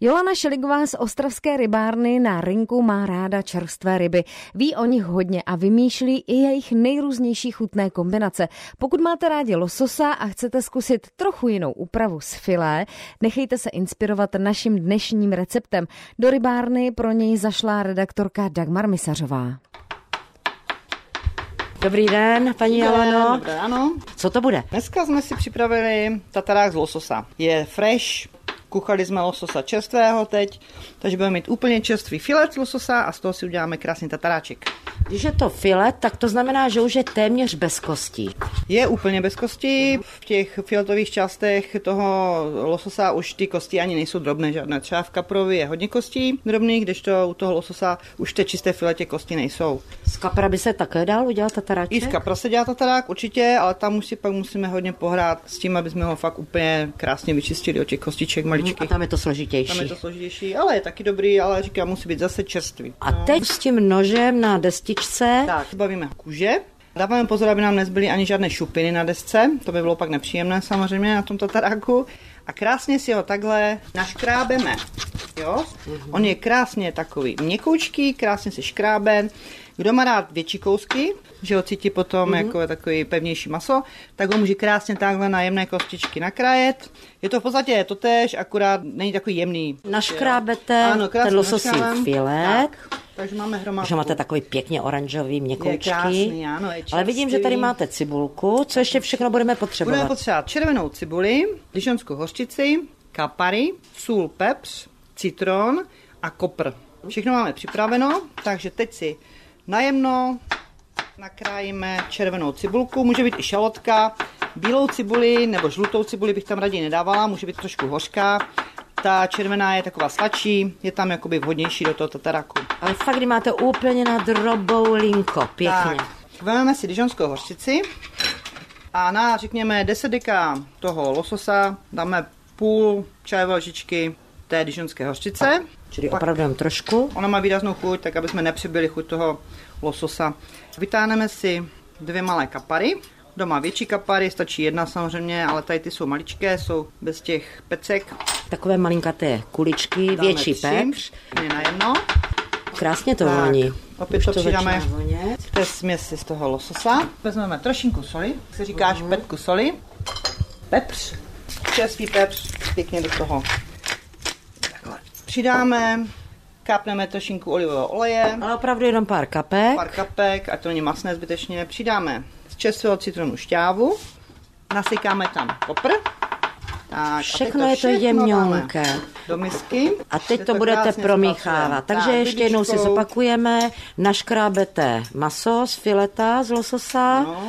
Jolana Šeligová z Ostravské rybárny na rynku má ráda čerstvé ryby. Ví o nich hodně a vymýšlí i jejich nejrůznější chutné kombinace. Pokud máte rádi lososa a chcete zkusit trochu jinou úpravu s filé, nechejte se inspirovat naším dnešním receptem. Do rybárny pro něj zašla redaktorka Dagmar Misařová. Dobrý den, paní Jeleno. Dobré ráno. Co to bude? Dneska jsme si připravili tatarák z lososa. Je fresh, Kuchali jsme lososa čerstvého teď, takže budeme mít úplně čerstvý filet lososa a z toho si uděláme krásný tataráček. Když je to filet, tak to znamená, že už je téměř bez kostí. Je úplně bez kostí. V těch filetových částech toho lososa už ty kosti ani nejsou drobné, žádné. Třeba v kaprovi je hodně kostí drobných, kdežto u toho lososa už té čisté filetě kosti nejsou. Z kapra by se také dal udělat tataráček? I z kapra se dělá tatarák určitě, ale tam už si pak musíme hodně pohrát s tím, aby jsme ho fakt úplně krásně vyčistili od těch kostiček maličkých. A tam je to složitější. Tam je to složitější, ale je taky dobrý, ale říkám, musí být zase čerstvý. A no. teď s tím nožem na destičce. Tak, bavíme kůže. Dáváme pozor, aby nám nezbyly ani žádné šupiny na desce, to by bylo pak nepříjemné samozřejmě na tom tataráku. A krásně si ho takhle naškrábeme. Jo? On je krásně takový měkoučký, krásně si škráben. Kdo má rád větší kousky, že ho cítí potom mm-hmm. jako takový pevnější maso, tak ho může krásně takhle na jemné kostičky nakrájet. Je to v podstatě to tež, akurát není takový jemný. Naškrábete ano, ten lososí filet. Tak. Takže máme hromadu. Že máte takový pěkně oranžový, měkoučký. Je krásný, ano, je Ale vidím, že tady máte cibulku. Co ještě všechno budeme potřebovat? Budeme potřebovat červenou cibuli, dižonskou hořčici, kapary, sůl, pepř, citron a kopr. Všechno máme připraveno, takže teď si najemno nakrájíme červenou cibulku, může být i šalotka, bílou cibuli nebo žlutou cibuli bych tam raději nedávala, může být trošku hořká. Ta červená je taková sladší, je tam jakoby vhodnější do toho tataraku. Ale fakt, kdy máte úplně na drobou linko, pěkně. Tak, vezmeme si dižonskou hořčici a na, řekněme, 10 deka toho lososa dáme půl čajové lžičky té dižonské hořčice. Čili opravdu jen trošku. Ona má výraznou chuť, tak aby jsme nepřibyli chuť toho lososa. Vytáhneme si dvě malé kapary. Doma větší kapary, stačí jedna samozřejmě, ale tady ty jsou maličké, jsou bez těch pecek. Takové malinkaté kuličky, Dáme větší pepř. Krásně to voní. Opět to přidáme to je směs z toho lososa. Vezmeme trošinku soli, se říká uh-huh. špetku soli. Pepř, čerstvý pepř, pěkně do toho. Takhle. Přidáme Kápneme trošinku olivového oleje. Ale opravdu jenom pár kapek. Pár kapek, ať to není masné zbytečně. Přidáme z čerstvého citronu šťávu. Nasykáme tam kopr. Tak, všechno je to jemňonké. Do misky. A teď to, to budete promíchávat. Takže tak, ještě jednou si zopakujeme. Naškrábete maso z fileta z lososa. No.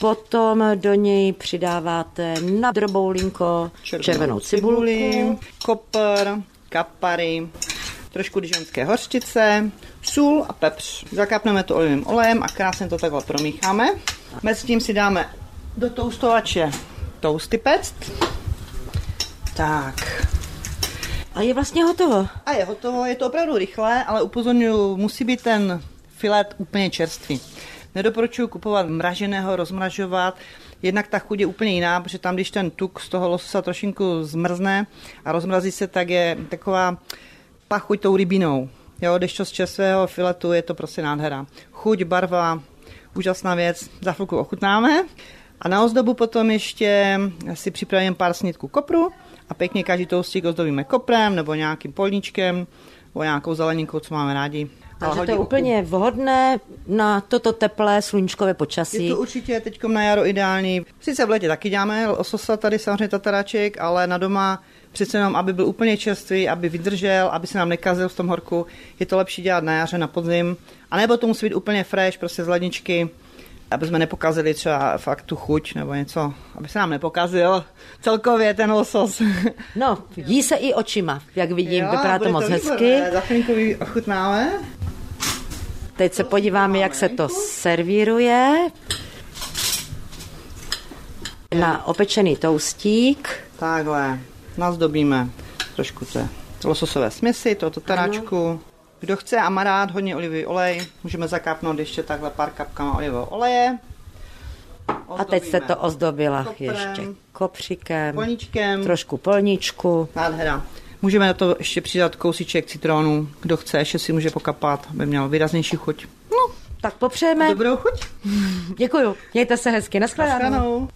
Potom do něj přidáváte na drobou linko červenou, červenou cibuli, kopr, kapary, trošku dižonské hořčice, sůl a pepř. Zakápneme to olivovým olejem a krásně to takhle promícháme. Mezi tím si dáme do toustovače tousty pect. Tak. A je vlastně hotovo. A je hotovo, je to opravdu rychlé, ale upozorňuji, musí být ten filet úplně čerstvý. Nedoporučuji kupovat mraženého, rozmražovat. Jednak ta chuť je úplně jiná, protože tam, když ten tuk z toho lososa trošinku zmrzne a rozmrazí se, tak je taková pachuť tou rybinou. Jo, když to z čerstvého filetu je to prostě nádhera. Chuť, barva, úžasná věc. Za chvilku ochutnáme. A na ozdobu potom ještě si připravím pár snitků kopru a pěkně každý toustík ozdobíme koprem nebo nějakým polníčkem nebo nějakou zeleninkou, co máme rádi. Takže to je úplně vhodné na toto teplé sluníčkové počasí. Je to určitě teď na jaro ideální. Sice v létě taky děláme ososa tady samozřejmě tataráček, ale na doma přece jenom, aby byl úplně čerstvý, aby vydržel, aby se nám nekazil v tom horku. Je to lepší dělat na jaře, na podzim. A nebo to musí být úplně fresh, prostě z ledničky, aby jsme nepokazili třeba fakt tu chuť nebo něco, aby se nám nepokazil celkově ten losos. No, jí se i očima, jak vidím, jo, vypadá to moc to hezky. Za chvilku ochutnáme. Teď se podíváme, jak se to servíruje. Na opečený toustík. Takhle nazdobíme trošku té lososové směsi, tohoto taráčku. Kdo chce a má rád hodně olivový olej, můžeme zakápnout ještě takhle pár kapkama olivového oleje. Ozdobíme a teď se to ozdobila koprem, ještě kopřikem, polníčkem, trošku polníčku. Nádhera. Můžeme na to ještě přidat kousíček citronu, kdo chce, ještě si může pokapat, aby měl výraznější chuť. No, tak popřejeme. Dobrou chuť. Děkuju. Mějte se hezky. Naschledanou.